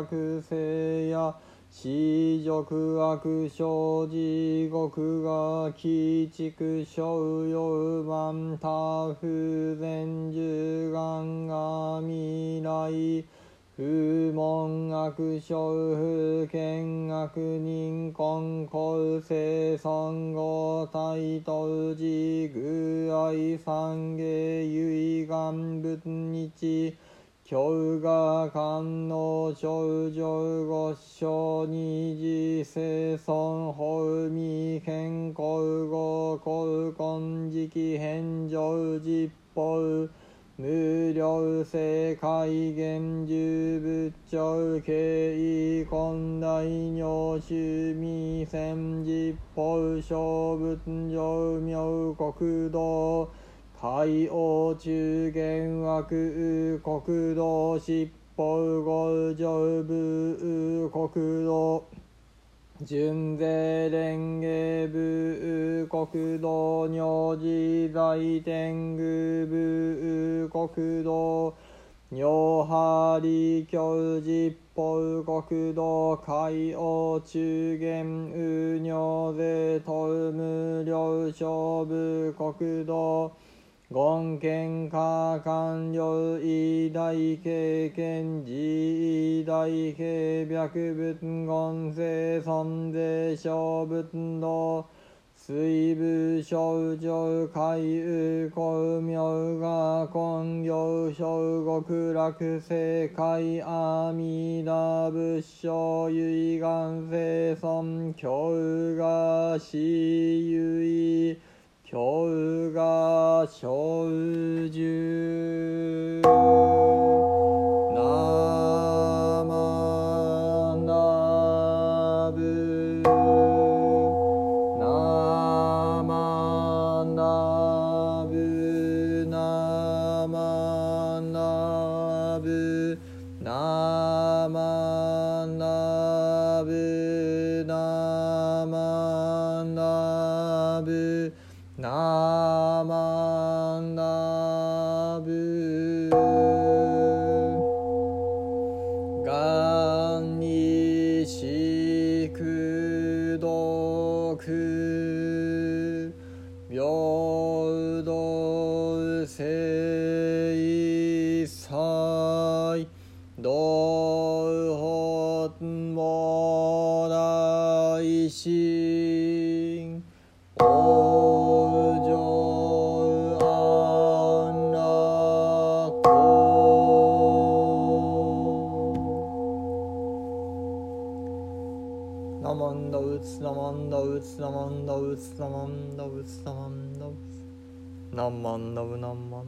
辱悪聖や死辱悪生地獄が鬼畜小陽万多不全十願が未来不問悪小不見悪人根構成三五体当時具愛三芸遺願仏日教が官能少女五章二次生存法未健康語公根時期返上実法無料世界現住仏頂経緯根大尿趣味戦実法小仏上妙国道海王中元枠国道七宝五上部国道純税蓮華部国道如字大天宮部国道如波利教実法国道海王中元右尿税トル無料勝負国道権見下官領偉大経験自偉大経白仏言生尊税小仏道水部小上海右公明が根行小極楽世界阿弥陀仏性遺願生尊教が死遺教が小寿なまなぶなまなぶなまなぶなまなぶなまなぶなまなぶウツナマンダウツナマンダウツナマンダウツナマンダウツナンマンダウナンマン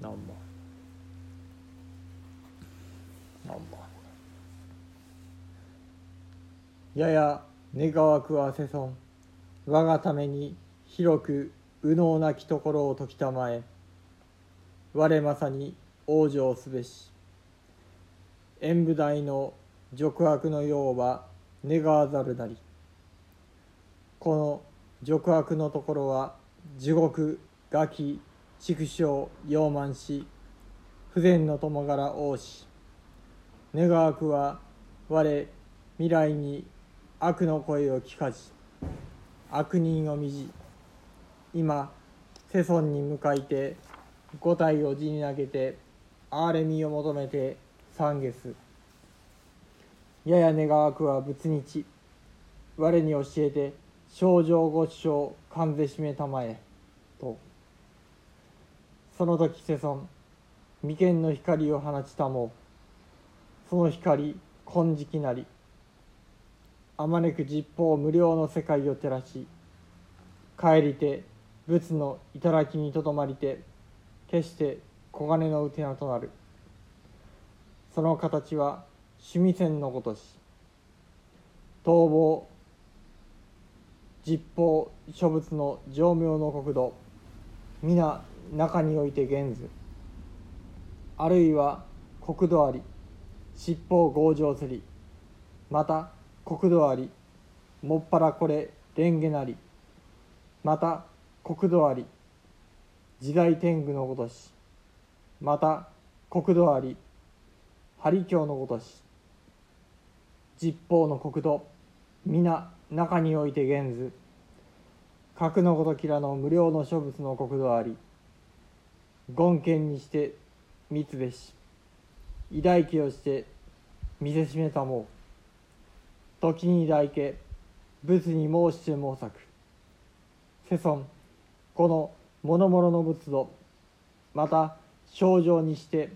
ナンマンナンマンやや願わくはせそん我がために広く右脳なきところを解きたまえ我まさに往生すべし演武大の辱悪のようは願わざるなり。この辱悪のところは地獄餓鬼畜生傲慢し不全の友柄王子願わくは我未来に悪の声を聞かじ悪人を見じ。今世尊に向かいて五体を地に投げて憐れみを求めて懺悔すやや願わくは仏日我に教えて症状ごちそうかんぜしめたまえと。その時世尊眉間の光を放ちたもその光金色なりあまねく実法無料の世界を照らし帰りて仏の頂にとどまりて決して黄金のうてなとなる。その形は趣味線のごとし逃亡実法諸仏の上妙の国土。皆中において現ずあるいは国土あり七宝強情すり。また国土ありもっぱらこれ蓮華なり。また国土あり時代天狗のごとし。また国土あり張教のごとし。実法の国土。皆中において現ず核のごときらの無料の諸物の国土あり。権権にして密べし。偉大家をして見せしめたもう。時に大家仏に申して申作世尊この諸々の仏土また症状にして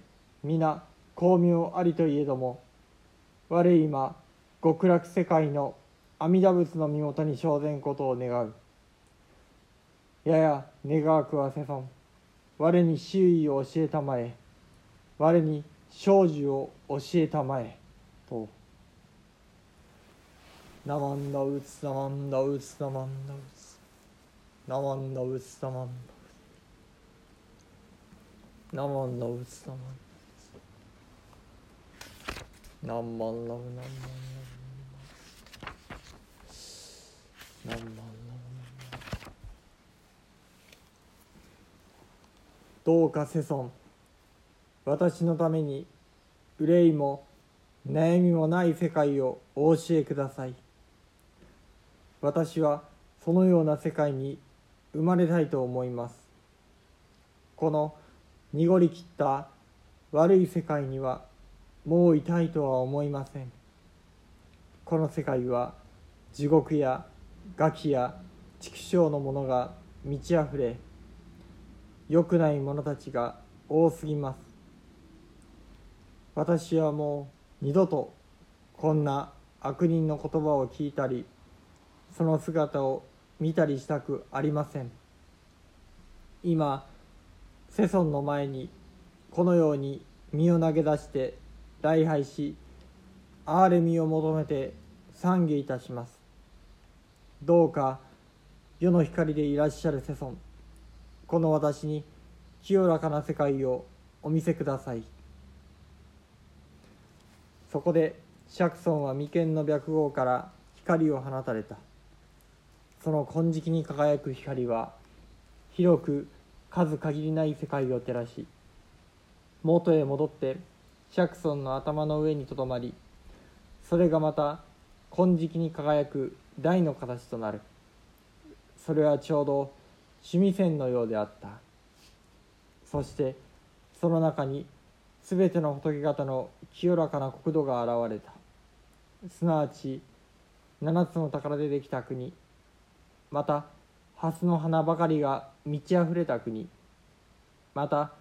皆巧妙ありといえども我今極楽世界の阿弥陀仏の身元に生ぜんことを願う。やや願わくは世尊我に周囲を教えたまえ。我に生寿を教えたまえ。と「なまんだうつなまんだうつなまんだうつなまんだうつなまんだうつなまんだうつなまんだなんまんらうなんまんらうなんまんらうどうか世尊私のために憂いも悩みもない世界をお教えください私はそのような世界に生まれたいと思いますこの濁りきった悪い世界にはもういたいとは思いません。この世界は地獄や餓鬼や畜生のものが満ち溢れ良くない者たちが多すぎます。私はもう二度とこんな悪人の言葉を聞いたりその姿を見たりしたくありません。今世尊の前にこのように身を投げ出して礼拝し憐れみを求めて賛美いたします。どうか世の光でいらっしゃる世尊この私に清らかな世界をお見せください。そこで釈尊は眉間の白毫から光を放たれた。その金色に輝く光は広く数限りない世界を照らし元へ戻って釈尊の頭の上にとどまりそれがまた金色に輝く大の形となる。それはちょうど趣味線のようであった。そしてその中に全ての仏方の清らかな国土が現れた。すなわち七つの宝でできた国また蓮の花ばかりが満ち溢れた国また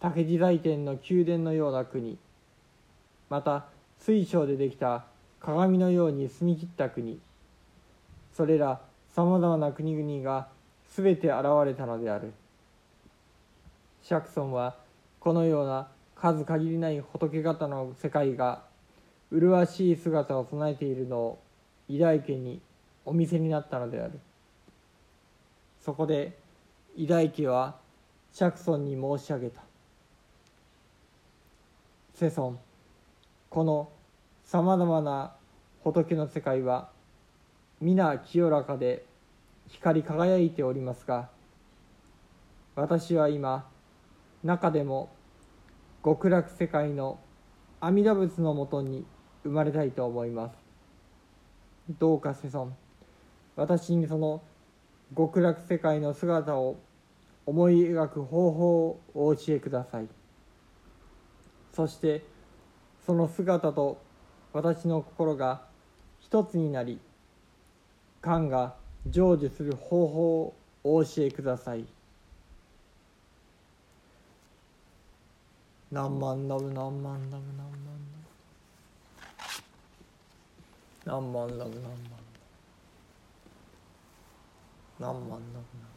竹地財天の宮殿のような国また水晶でできた鏡のように澄み切った国。それらさまざまな国々が全て現れたのである。釈尊はこのような数限りない仏方の世界が麗しい姿を備えているのを偉大家にお見せになったのである。そこで偉大家は釈尊に申し上げた。世尊このさまざまな仏の世界は皆清らかで光り輝いておりますが私は今中でも極楽世界の阿弥陀仏のもとに生まれたいと思います。どうか世尊私にその極楽世界の姿を思い描く方法をお教えください。そしてその姿と私の心が一つになり感が成就する方法をお教えください。何万ダブ何万ダブ何万ダブ。何万ダブ何万ダブ。何万ダブ何万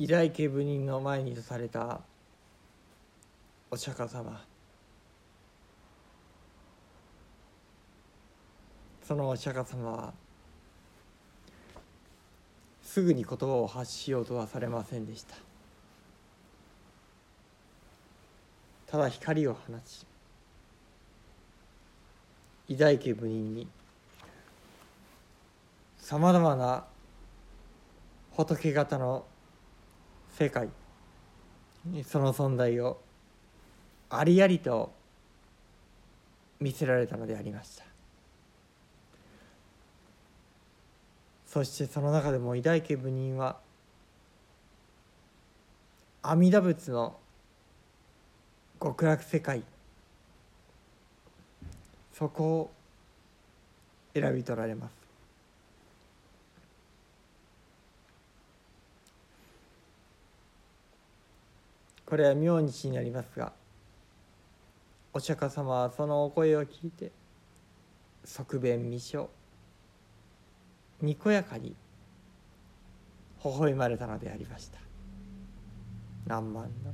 偉大家部人の前にとされたお釈迦様。そのお釈迦様はすぐに言葉を発しようとはされませんでした。ただ光を放ち偉大家部人にさまざまな仏方の世界その存在をありありと見せられたのでありました。そしてその中でも偉大家部人は阿弥陀仏の極楽世界そこを選び取られます。これは明日になりますがお釈迦様はそのお声を聞いて即便未生にこやかに微笑まれたのでありました。何万の